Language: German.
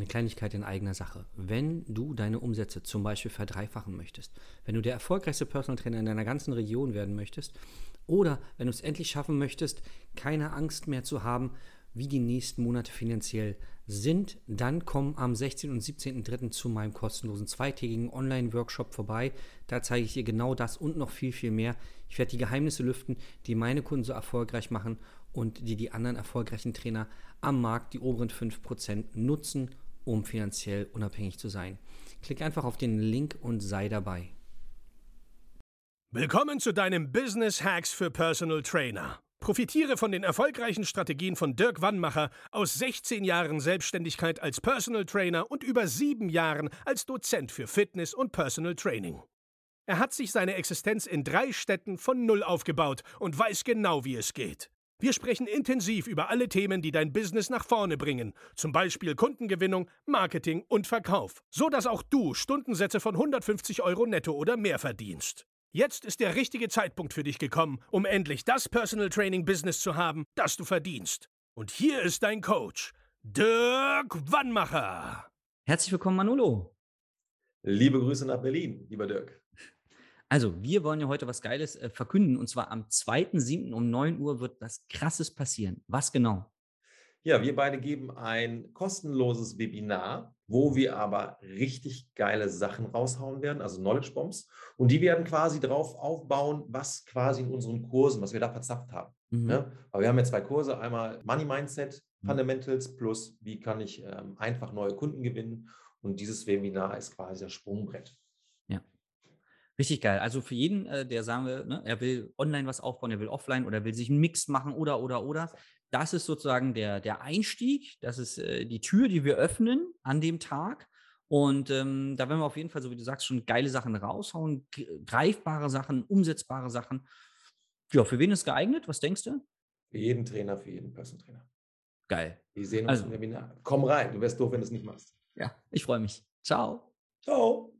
eine Kleinigkeit in eigener Sache. Wenn du deine Umsätze zum Beispiel verdreifachen möchtest, wenn du der erfolgreichste Personal Trainer in deiner ganzen Region werden möchtest oder wenn du es endlich schaffen möchtest, keine Angst mehr zu haben, wie die nächsten Monate finanziell sind, dann komm am 16. und 17.03. zu meinem kostenlosen zweitägigen Online-Workshop vorbei. Da zeige ich dir genau das und noch viel, viel mehr. Ich werde die Geheimnisse lüften, die meine Kunden so erfolgreich machen und die die anderen erfolgreichen Trainer am Markt, die oberen 5%, nutzen, um finanziell unabhängig zu sein. Klick einfach auf den Link und sei dabei. Willkommen zu deinem Business Hacks für Personal Trainer. Profitiere von den erfolgreichen Strategien von Dirk Wannmacher aus 16 Jahren Selbstständigkeit als Personal Trainer und über sieben Jahren als Dozent für Fitness und Personal Training. Er hat sich seine Existenz in drei Städten von Null aufgebaut und weiß genau, wie es geht. Wir sprechen intensiv über alle Themen, die dein Business nach vorne bringen, zum Beispiel Kundengewinnung, Marketing und Verkauf, so dass auch du Stundensätze von 150 Euro netto oder mehr verdienst. Jetzt ist der richtige Zeitpunkt für dich gekommen, um endlich das Personal Training Business zu haben, das du verdienst. Und hier ist dein Coach, Dirk Wannmacher. Herzlich willkommen, Manolo. Liebe Grüße nach Berlin, lieber Dirk. Also, wir wollen ja heute was Geiles äh, verkünden. Und zwar am 2.7. um 9 Uhr wird was Krasses passieren. Was genau? Ja, wir beide geben ein kostenloses Webinar, wo wir aber richtig geile Sachen raushauen werden, also Knowledge Bombs. Und die werden quasi darauf aufbauen, was quasi in unseren Kursen, was wir da verzapft haben. Mhm. Ne? aber wir haben ja zwei Kurse, einmal Money Mindset, mhm. Fundamentals plus wie kann ich ähm, einfach neue Kunden gewinnen. Und dieses Webinar ist quasi das Sprungbrett. Richtig geil. Also für jeden, äh, der sagen will, ne, er will online was aufbauen, er will offline oder will sich einen Mix machen oder, oder, oder. Das ist sozusagen der, der Einstieg. Das ist äh, die Tür, die wir öffnen an dem Tag. Und ähm, da werden wir auf jeden Fall, so wie du sagst, schon geile Sachen raushauen, greifbare Sachen, umsetzbare Sachen. Ja, für wen ist geeignet? Was denkst du? Für jeden Trainer, für jeden Personal Trainer. Geil. Wir sehen uns also, im Webinar. Komm rein, du wärst doof, wenn du es nicht machst. Ja, ich freue mich. Ciao. Ciao.